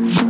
Mm-hmm.